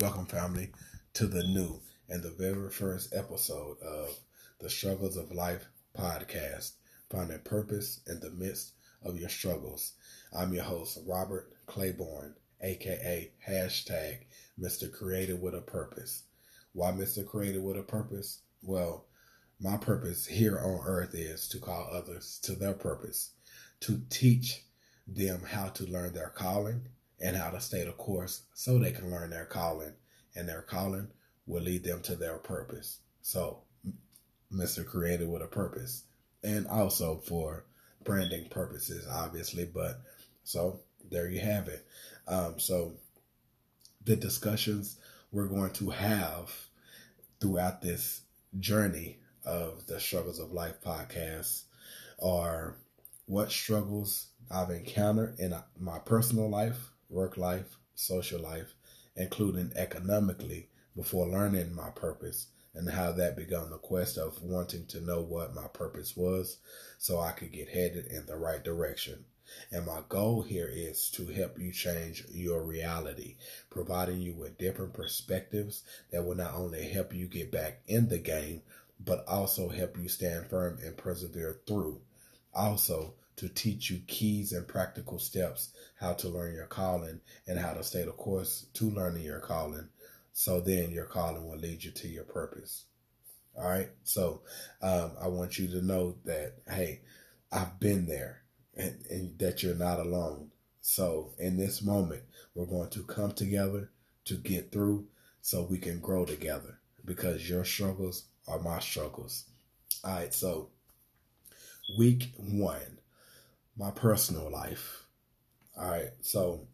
Welcome, family, to the new and the very first episode of the Struggles of Life podcast, finding purpose in the midst of your struggles. I'm your host, Robert Claiborne, aka hashtag Mr. Created with a Purpose. Why Mr. Created with a Purpose? Well, my purpose here on earth is to call others to their purpose, to teach them how to learn their calling and how to stay the course so they can learn their calling and their calling will lead them to their purpose. So, Mr. Created with a purpose and also for branding purposes, obviously. But so there you have it. Um, so, the discussions we're going to have throughout this journey of the Struggles of Life podcast are what struggles I've encountered in my personal life, work life, social life, including economically, before learning my purpose and how that began the quest of wanting to know what my purpose was so I could get headed in the right direction. And my goal here is to help you change your reality, providing you with different perspectives that will not only help you get back in the game, but also help you stand firm and persevere through. Also, to teach you keys and practical steps how to learn your calling and how to stay the course to learning your calling. So then your calling will lead you to your purpose. All right. So um, I want you to know that, hey, I've been there and, and that you're not alone. So in this moment, we're going to come together to get through so we can grow together because your struggles are my struggles. All right. So week one my personal life. All right, so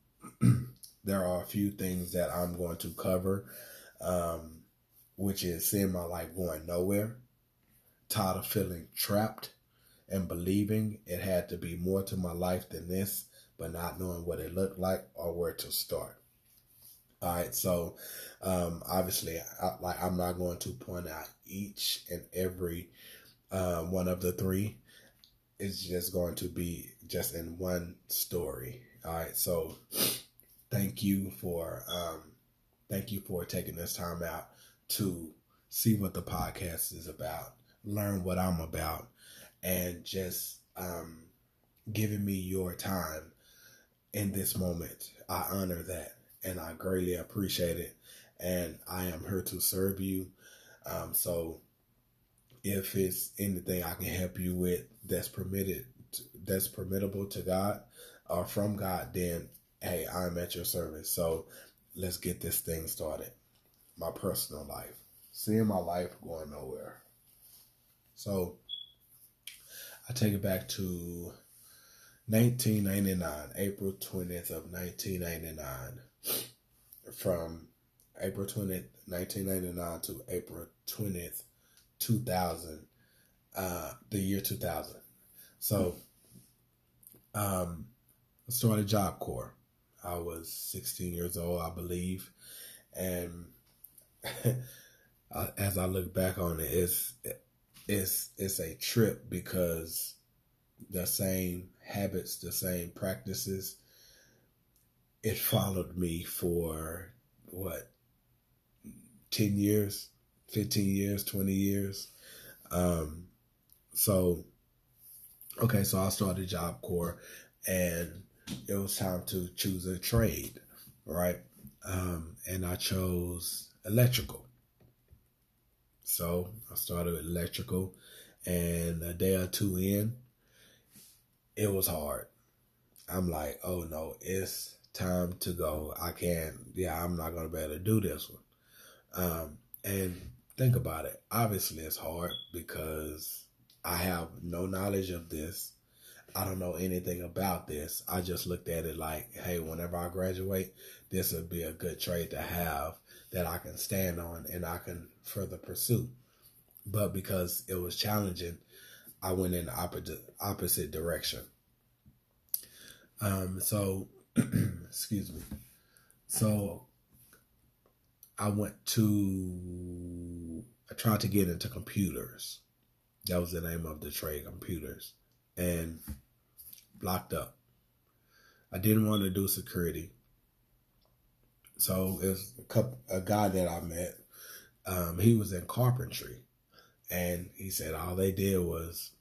there are a few things that I'm going to cover, um, which is seeing my life going nowhere, tired of feeling trapped, and believing it had to be more to my life than this, but not knowing what it looked like or where to start. All right, so um, obviously, I, like I'm not going to point out each and every uh, one of the three it's just going to be just in one story. All right. So thank you for um thank you for taking this time out to see what the podcast is about, learn what I'm about, and just um giving me your time in this moment. I honor that and I greatly appreciate it. And I am here to serve you. Um, so if it's anything I can help you with that's permitted, that's permittable to God or from God, then hey, I'm at your service. So let's get this thing started. My personal life, seeing my life going nowhere. So I take it back to 1999, April 20th of 1999. From April 20th, 1999 to April 20th, 2000, uh, the year 2000. So, um, I started Job Corps. I was 16 years old, I believe, and as I look back on it, it's it's it's a trip because the same habits, the same practices, it followed me for what 10 years 15 years, 20 years. Um, so, okay, so I started Job Corps and it was time to choose a trade, right? Um, and I chose electrical. So I started electrical, and a day or two in, it was hard. I'm like, oh no, it's time to go. I can't, yeah, I'm not going to be able to do this one. Um, and think about it. Obviously, it's hard because I have no knowledge of this. I don't know anything about this. I just looked at it like, hey, whenever I graduate, this would be a good trade to have that I can stand on and I can further pursue. But because it was challenging, I went in the opposite opposite direction. Um, so excuse me. So I went to, I tried to get into computers. That was the name of the trade, computers, and blocked up. I didn't want to do security. so it's a couple, a guy that I met. Um, he was in carpentry, and he said all they did was,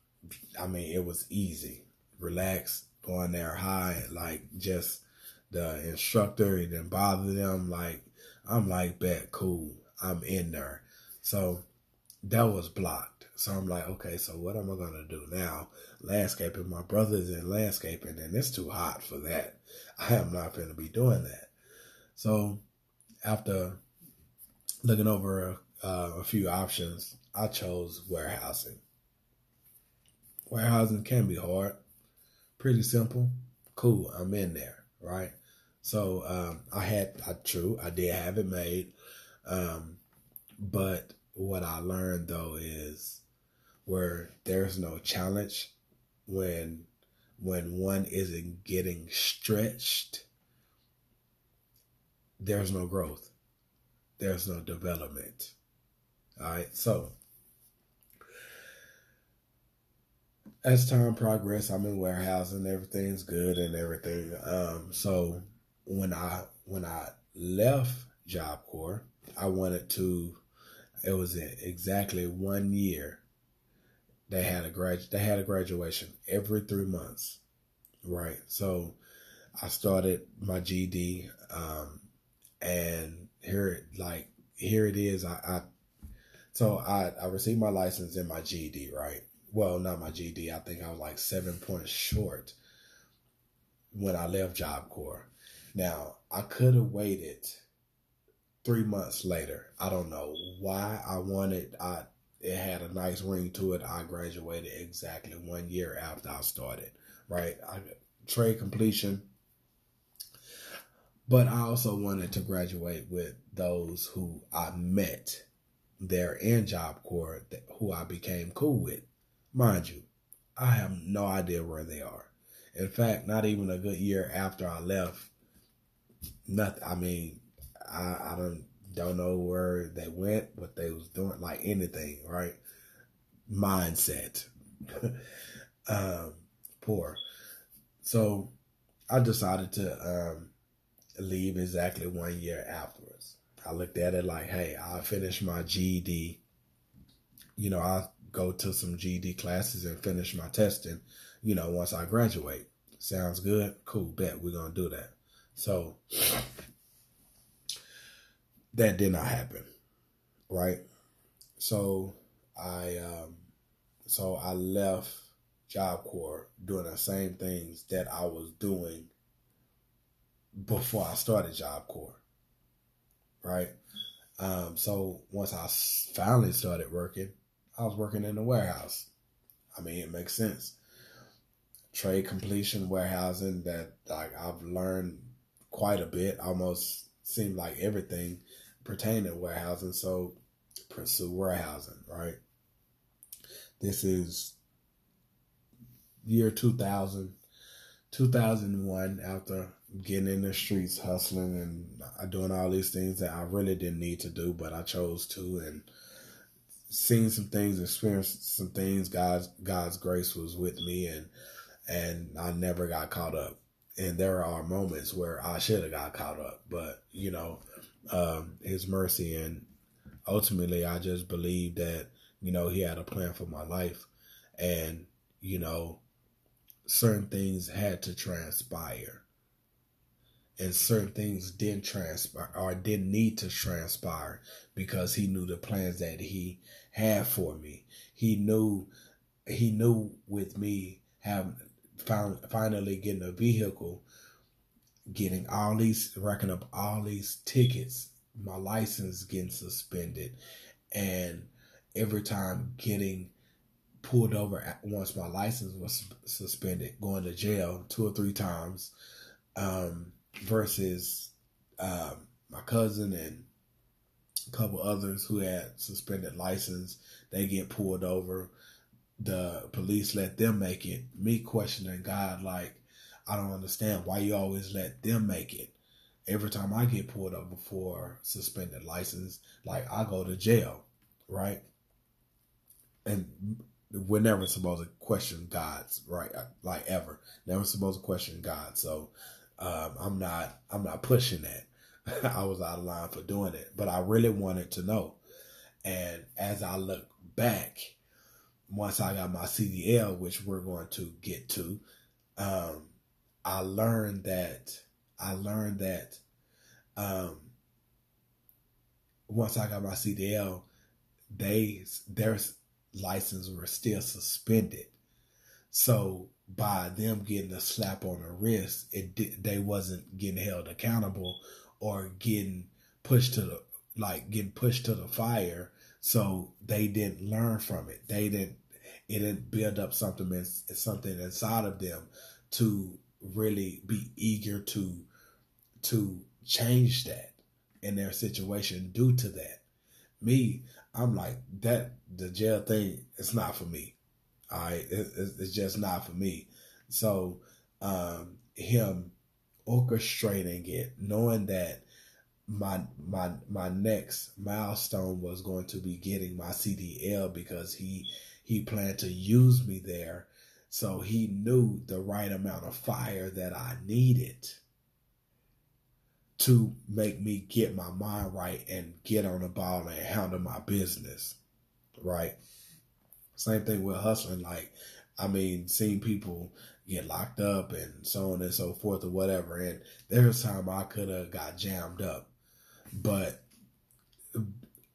I mean, it was easy, relax, going there high, like just the instructor. Didn't bother them. Like I'm like, bet, cool, I'm in there. So that was blocked. So I'm like, okay, so what am I gonna do now? Landscaping. My brother's in landscaping, and it's too hot for that. I am not gonna be doing that. So after looking over uh, a few options, I chose warehousing. Warehousing can be hard, pretty simple. Cool, I'm in there, right? So um, I had, I true, I did have it made, um, but what I learned though is where there's no challenge when when one isn't getting stretched there's no growth. There's no development. All right? So as time progresses i'm in warehousing everything's good and everything. Um so when i when i left job corps i wanted to it was exactly one year. They had a grad. They had a graduation every three months, right? So I started my GED, um, and here, it like here it is. I, I so I I received my license in my GED, right? Well, not my GED. I think I was like seven points short when I left Job Corps. Now I could have waited three months later. I don't know why I wanted. I it had a nice ring to it. I graduated exactly one year after I started. Right, I trade completion. But I also wanted to graduate with those who I met there in Job Corps, who I became cool with. Mind you, I have no idea where they are. In fact, not even a good year after I left, nothing. I mean, I, I don't don't know where they went, what they was doing, like anything, right? Mindset. um, poor. So I decided to um, leave exactly one year afterwards. I looked at it like, hey, I'll finish my GED. You know, I'll go to some GED classes and finish my testing, you know, once I graduate. Sounds good? Cool, bet we're to do that. So that did not happen, right? So I um, so I left Job Corps doing the same things that I was doing before I started Job Corps, right? Um, so once I finally started working, I was working in the warehouse. I mean, it makes sense. Trade completion warehousing that like I've learned quite a bit, almost seemed like everything pertaining to warehousing. So pursue warehousing, right? This is year 2000, 2001 after getting in the streets, hustling and doing all these things that I really didn't need to do, but I chose to and seeing some things, experienced some things. God's God's grace was with me and and I never got caught up. And there are moments where I should have got caught up, but you know, um, His mercy, and ultimately, I just believe that you know He had a plan for my life, and you know, certain things had to transpire, and certain things didn't transpire or didn't need to transpire because He knew the plans that He had for me. He knew, He knew with me having found finally getting a vehicle getting all these racking up all these tickets, my license getting suspended, and every time getting pulled over once my license was suspended, going to jail two or three times, um, versus um, my cousin and a couple others who had suspended license, they get pulled over. The police let them make it. Me questioning God, like, I don't understand why you always let them make it. Every time I get pulled up before suspended license, like I go to jail, right? And we're never supposed to question God's right, like ever. Never supposed to question God. So um, I'm not, I'm not pushing that. I was out of line for doing it, but I really wanted to know. And as I look back, once I got my CDL, which we're going to get to, um, I learned that I learned that um, once I got my CDL, they their license were still suspended. So by them getting a slap on the wrist, it they wasn't getting held accountable or getting pushed to the like getting pushed to the fire. So they didn't learn from it. They didn't. It didn't build up something something inside of them to really be eager to to change that in their situation due to that. Me, I'm like that. The jail thing, it's not for me. All right, it, it's just not for me. So, um, him orchestrating it, knowing that my my my next milestone was going to be getting my CDL because he he planned to use me there. So he knew the right amount of fire that I needed to make me get my mind right and get on the ball and handle my business. Right. Same thing with hustling. Like, I mean, seeing people get locked up and so on and so forth or whatever. And there's time I could have got jammed up, but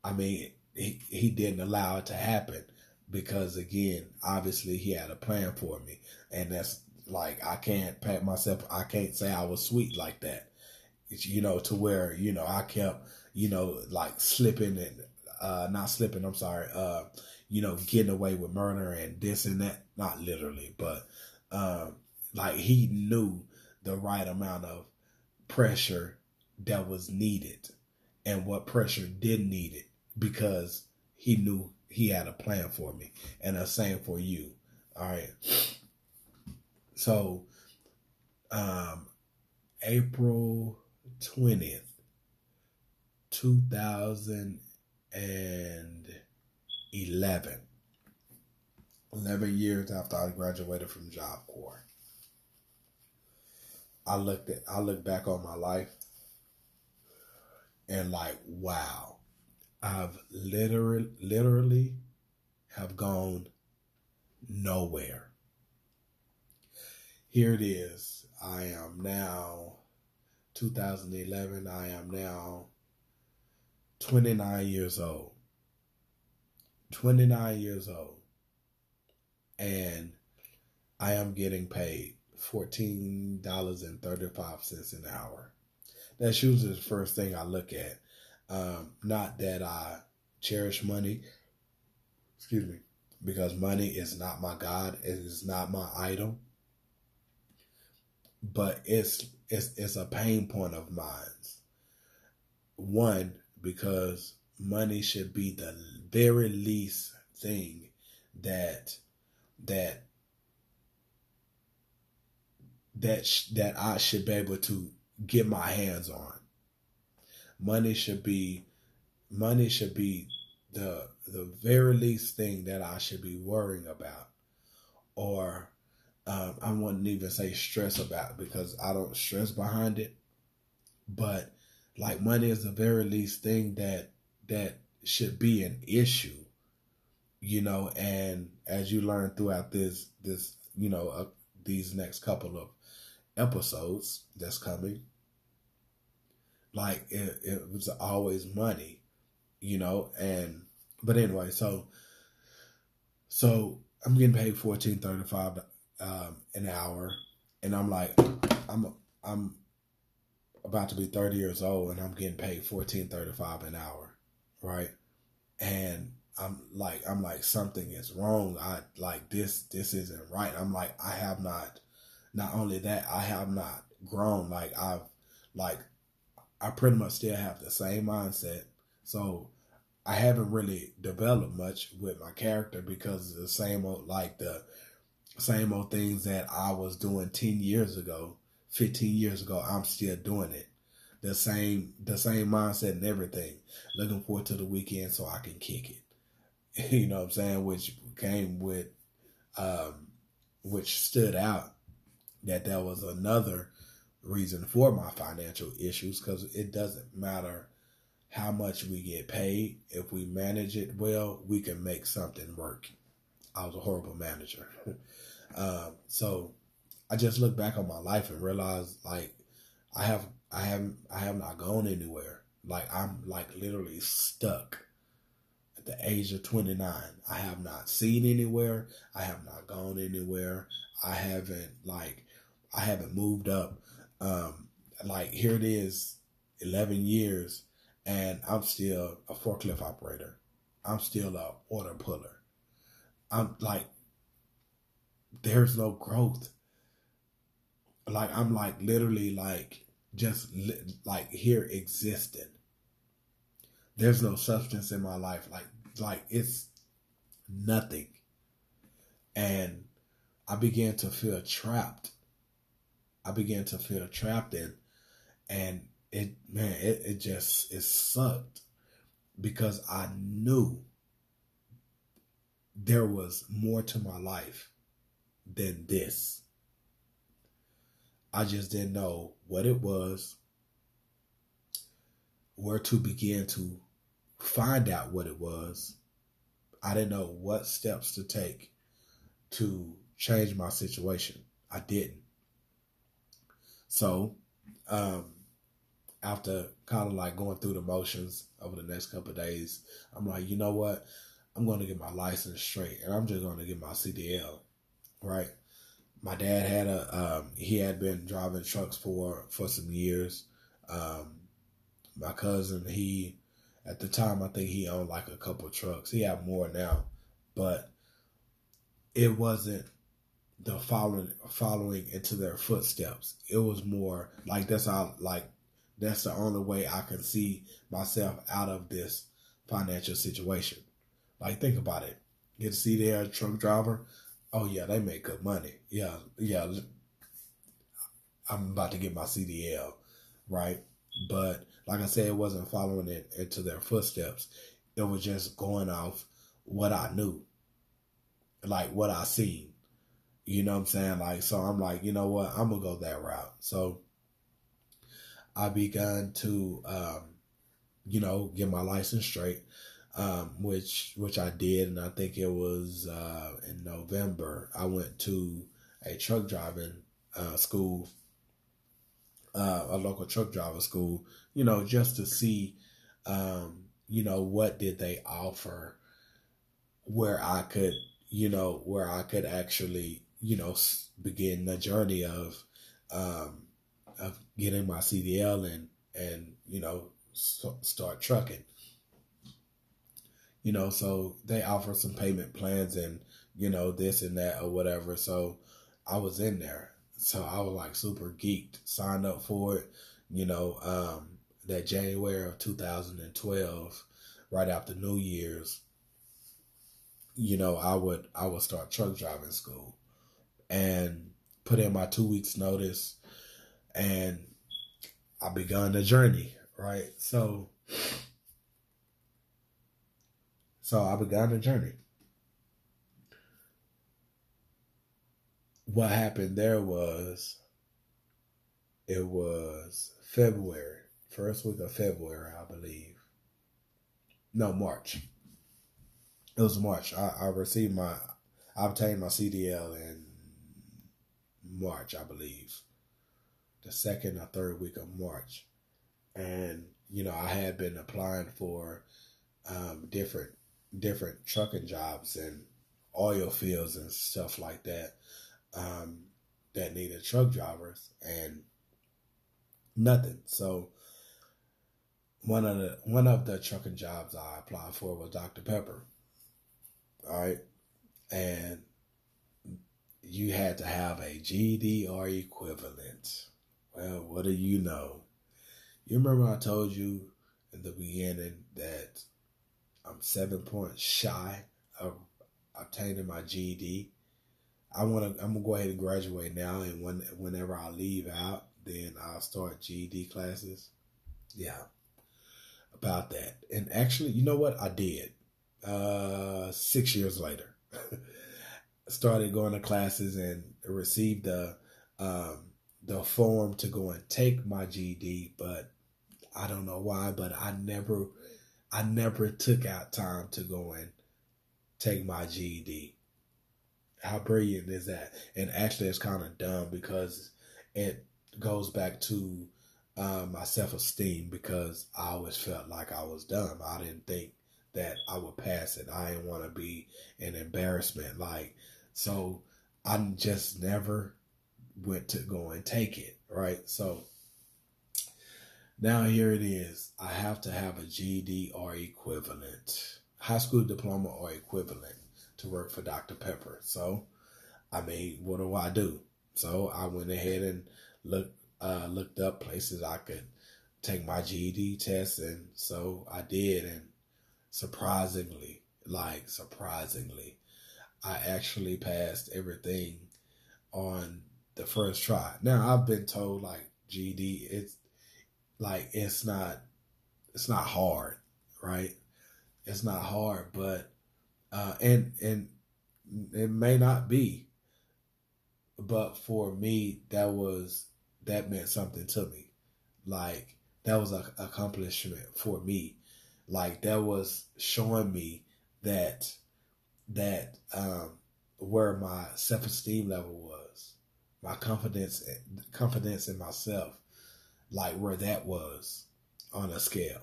I mean, he, he didn't allow it to happen because again, obviously he had a plan for me. And that's like, I can't pat myself. I can't say I was sweet like that you know, to where, you know, I kept, you know, like slipping and, uh, not slipping, I'm sorry, uh, you know, getting away with murder and this and that. Not literally, but, um, like he knew the right amount of pressure that was needed and what pressure didn't need it because he knew he had a plan for me and the same for you. All right. So, um, April 20th, 2011. 11 years after I graduated from Job Corps. I looked at I look back on my life and like wow. I've literally literally have gone nowhere. Here it is. I am now 2011. I am now 29 years old. 29 years old. And I am getting paid $14.35 an hour. That's usually the first thing I look at. Um, not that I cherish money, excuse me, because money is not my God, it is not my idol but it's it's it's a pain point of mine. One, because money should be the very least thing that that that sh- that I should be able to get my hands on. Money should be money should be the the very least thing that I should be worrying about or um, I wouldn't even say stress about because I don't stress behind it. But like money is the very least thing that that should be an issue, you know. And as you learn throughout this this you know uh, these next couple of episodes that's coming, like it, it was always money, you know. And but anyway, so so I'm getting paid fourteen thirty five um, an hour, and I'm like, I'm I'm about to be 30 years old, and I'm getting paid 14.35 an hour, right? And I'm like, I'm like, something is wrong. I like this. This isn't right. I'm like, I have not. Not only that, I have not grown. Like I've, like, I pretty much still have the same mindset. So I haven't really developed much with my character because the same old, like the same old things that I was doing 10 years ago, 15 years ago, I'm still doing it. The same, the same mindset and everything. Looking forward to the weekend so I can kick it. you know what I'm saying? Which came with, um, which stood out that there was another reason for my financial issues because it doesn't matter how much we get paid. If we manage it well, we can make something work. I was a horrible manager. um, so I just look back on my life and realize like I have I haven't I have not gone anywhere. Like I'm like literally stuck at the age of 29. I have not seen anywhere. I have not gone anywhere. I haven't like I haven't moved up. Um, like here it is, 11 years, and I'm still a forklift operator. I'm still a order puller. I'm like, there's no growth. Like I'm like literally like just li- like here existing. There's no substance in my life. Like like it's nothing. And I began to feel trapped. I began to feel trapped in and it man, it, it just it sucked because I knew there was more to my life than this. I just didn't know what it was, where to begin to find out what it was. I didn't know what steps to take to change my situation. I didn't. So, um, after kind of like going through the motions over the next couple days, I'm like, you know what? I'm going to get my license straight, and I'm just going to get my CDL, right? My dad had a um, he had been driving trucks for for some years. Um, my cousin, he at the time I think he owned like a couple trucks. He had more now, but it wasn't the following following into their footsteps. It was more like that's how like that's the only way I can see myself out of this financial situation. Like think about it. Get to see their truck driver. Oh yeah, they make good money. Yeah, yeah. I'm about to get my CDL, right? But like I said, it wasn't following it into their footsteps. It was just going off what I knew, like what I seen. You know what I'm saying? Like, so I'm like, you know what? I'm gonna go that route. So I began to, um, you know, get my license straight, um, which which I did, and I think it was uh, in November. I went to a truck driving uh, school, uh, a local truck driver school, you know, just to see, um, you know, what did they offer, where I could, you know, where I could actually, you know, begin the journey of. Um, of getting my CDL and and you know start trucking. You know, so they offer some payment plans and you know this and that or whatever. So I was in there, so I was like super geeked, signed up for it. You know, um, that January of 2012, right after New Year's. You know, I would I would start truck driving school, and put in my two weeks notice and I begun the journey, right? So, so I began the journey. What happened there was, it was February, first week of February, I believe. No, March. It was March. I, I received my, I obtained my CDL in March, I believe the second or third week of March. And, you know, I had been applying for um, different different trucking jobs and oil fields and stuff like that um, that needed truck drivers and nothing. So one of the one of the trucking jobs I applied for was Dr. Pepper. All right. And you had to have a GED or equivalent. Well, what do you know? You remember I told you in the beginning that I'm seven points shy of obtaining my GED. I want to. I'm gonna go ahead and graduate now, and when whenever I leave out, then I'll start GED classes. Yeah, about that. And actually, you know what? I did. Uh, six years later, started going to classes and received the um, the form to go and take my GED, but I don't know why, but I never I never took out time to go and take my GED. How brilliant is that? And actually, it's kind of dumb because it goes back to um, my self esteem because I always felt like I was dumb. I didn't think that I would pass it. I didn't want to be an embarrassment. Like, so I just never went to go and take it. Right. So now here it is. I have to have a GED or equivalent, high school diploma or equivalent to work for Dr. Pepper. So, I mean, what do I do? So I went ahead and looked uh, looked up places I could take my GED test, and so I did. And surprisingly, like surprisingly, I actually passed everything on the first try. Now I've been told like GED, it's like it's not it's not hard, right? It's not hard, but uh, and and it may not be, but for me, that was that meant something to me. Like that was an accomplishment for me. Like that was showing me that that um, where my self esteem level was, my confidence confidence in myself, like where that was on a scale.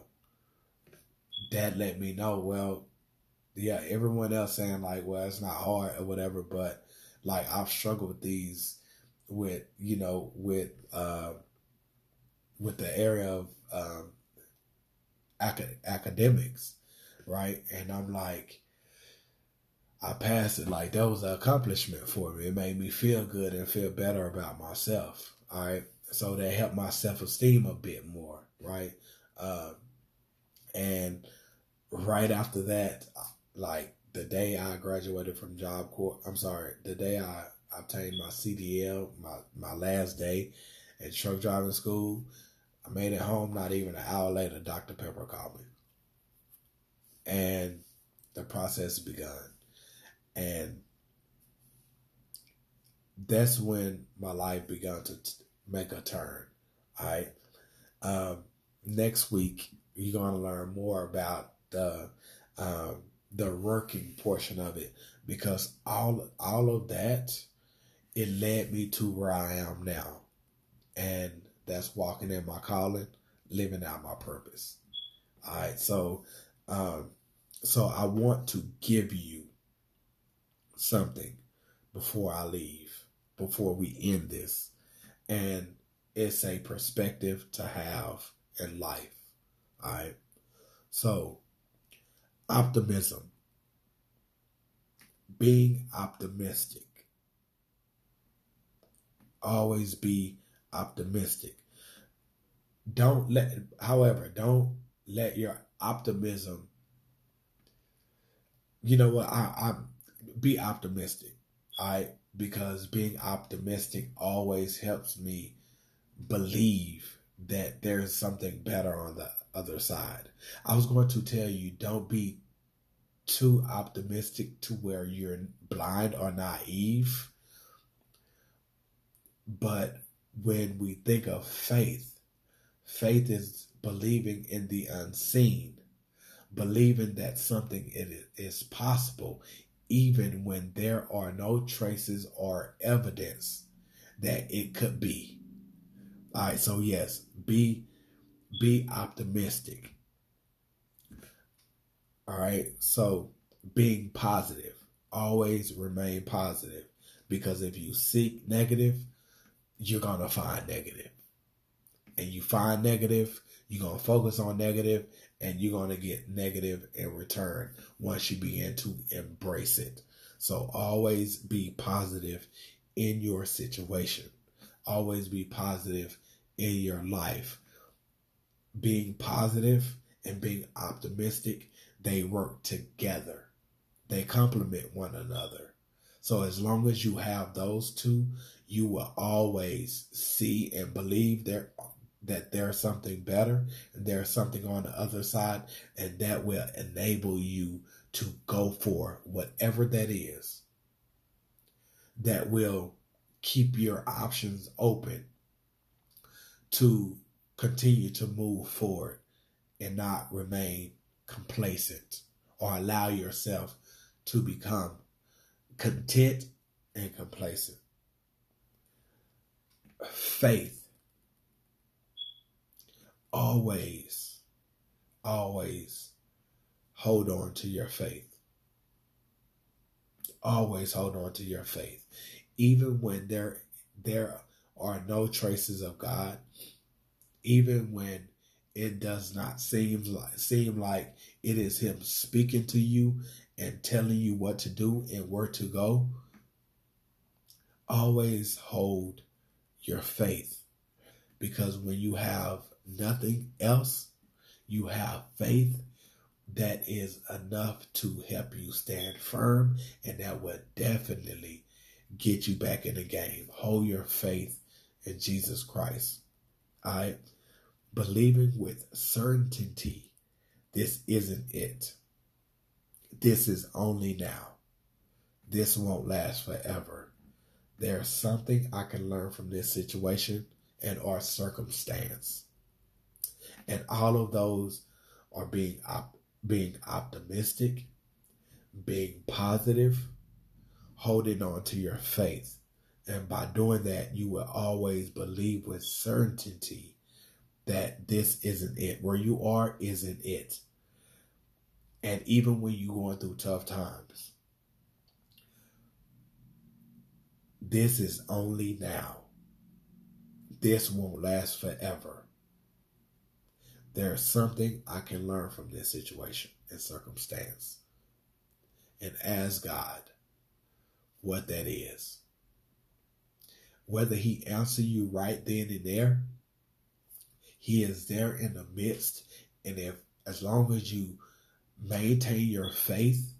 That let me know. Well, yeah, everyone else saying like, well, it's not hard or whatever, but like I've struggled with these with you know with uh, with the area of um, acad- academics, right? And I'm like, I passed it. Like that was an accomplishment for me. It made me feel good and feel better about myself. All right, so that helped my self esteem a bit more, right? Uh, and right after that, like the day I graduated from Job Corps, I'm sorry, the day I obtained my CDL, my, my last day at truck driving school. I made it home not even an hour later, Dr. Pepper called me. And the process begun. And that's when my life began to t- make a turn. All right. Um, next week, you're going to learn more about the um, the working portion of it because all all of that it led me to where I am now. And that's walking in my calling, living out my purpose. All right. So, um, so I want to give you something before I leave, before we end this. And it's a perspective to have in life. All right. So, optimism, being optimistic always be optimistic. Don't let, however, don't let your optimism, you know what, I, I be optimistic. I, because being optimistic always helps me believe that there's something better on the other side. I was going to tell you, don't be too optimistic to where you're blind or naive but when we think of faith, faith is believing in the unseen, believing that something is possible, even when there are no traces or evidence that it could be. All right, so yes, be be optimistic. All right, so being positive, always remain positive because if you seek negative, you're going to find negative. And you find negative, you're going to focus on negative, and you're going to get negative in return once you begin to embrace it. So always be positive in your situation. Always be positive in your life. Being positive and being optimistic, they work together. They complement one another. So as long as you have those two, you will always see and believe there that there's something better there's something on the other side and that will enable you to go for whatever that is that will keep your options open to continue to move forward and not remain complacent or allow yourself to become content and complacent. Faith. Always, always hold on to your faith. Always hold on to your faith. Even when there there are no traces of God, even when it does not seem like seem like it is him speaking to you and telling you what to do and where to go always hold your faith because when you have nothing else you have faith that is enough to help you stand firm and that will definitely get you back in the game hold your faith in jesus christ right believing with certainty this isn't it. This is only now. This won't last forever. There's something I can learn from this situation and our circumstance. And all of those are being op- being optimistic, being positive, holding on to your faith. And by doing that, you will always believe with certainty that this isn't it. Where you are isn't it. And even when you're going through tough times, this is only now. This won't last forever. There's something I can learn from this situation and circumstance. And ask God what that is. Whether He answer you right then and there he is there in the midst. And if, as long as you maintain your faith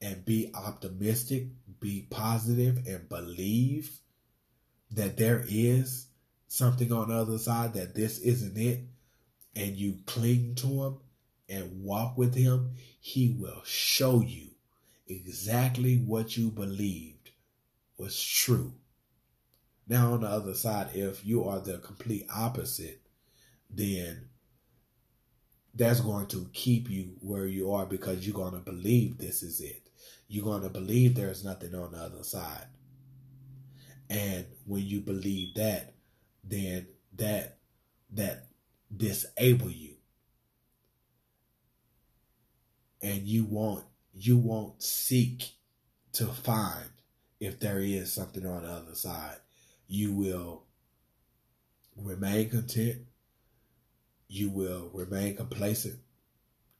and be optimistic, be positive, and believe that there is something on the other side, that this isn't it, and you cling to Him and walk with Him, He will show you exactly what you believed was true. Now, on the other side, if you are the complete opposite, then that's going to keep you where you are because you're going to believe this is it. You're going to believe there's nothing on the other side. And when you believe that, then that that disable you. And you won't you won't seek to find if there is something on the other side. You will remain content you will remain complacent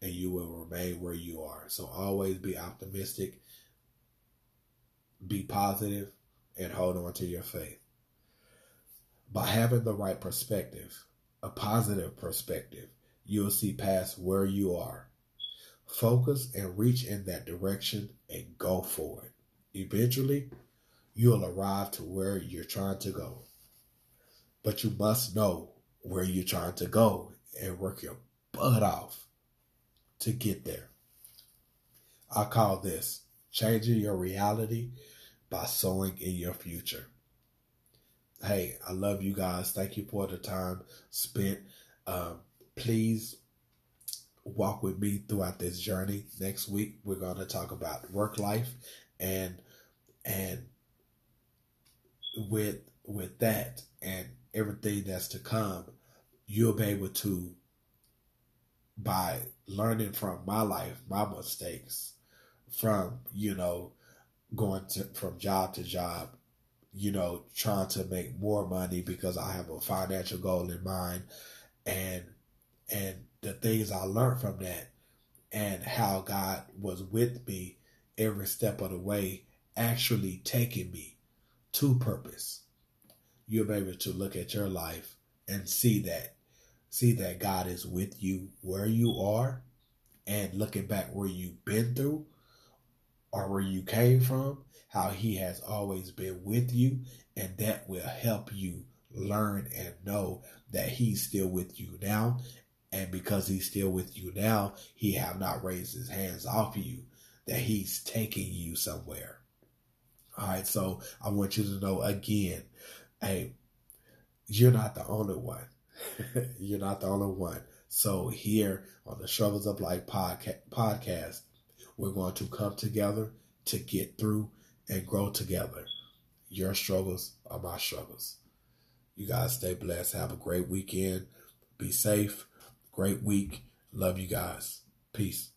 and you will remain where you are. So always be optimistic, be positive, and hold on to your faith. By having the right perspective, a positive perspective, you'll see past where you are. Focus and reach in that direction and go for it. Eventually, you'll arrive to where you're trying to go. But you must know where you're trying to go and work your butt off to get there. I call this changing your reality by sowing in your future. Hey, I love you guys. Thank you for the time spent. Um, please walk with me throughout this journey. Next week, we're going to talk about work life and and with with that and everything that's to come, you'll be able to, by learning from my life, my mistakes, from, you know, going to, from job to job, you know, trying to make more money because I have a financial goal in mind and, and the things I learned from that and how God was with me every step of the way, actually taking me to purpose. You'll be able to look at your life and see that see that God is with you where you are and looking back where you've been through or where you came from, how He has always been with you, and that will help you learn and know that He's still with you now. And because He's still with you now, He have not raised His hands off of you, that He's taking you somewhere. All right, so I want you to know again, hey, you're not the only one. you're not the only one. So here on the Struggles of Life podca- podcast, we're going to come together to get through and grow together. Your struggles are my struggles. You guys stay blessed. Have a great weekend. Be safe. Great week. Love you guys. Peace.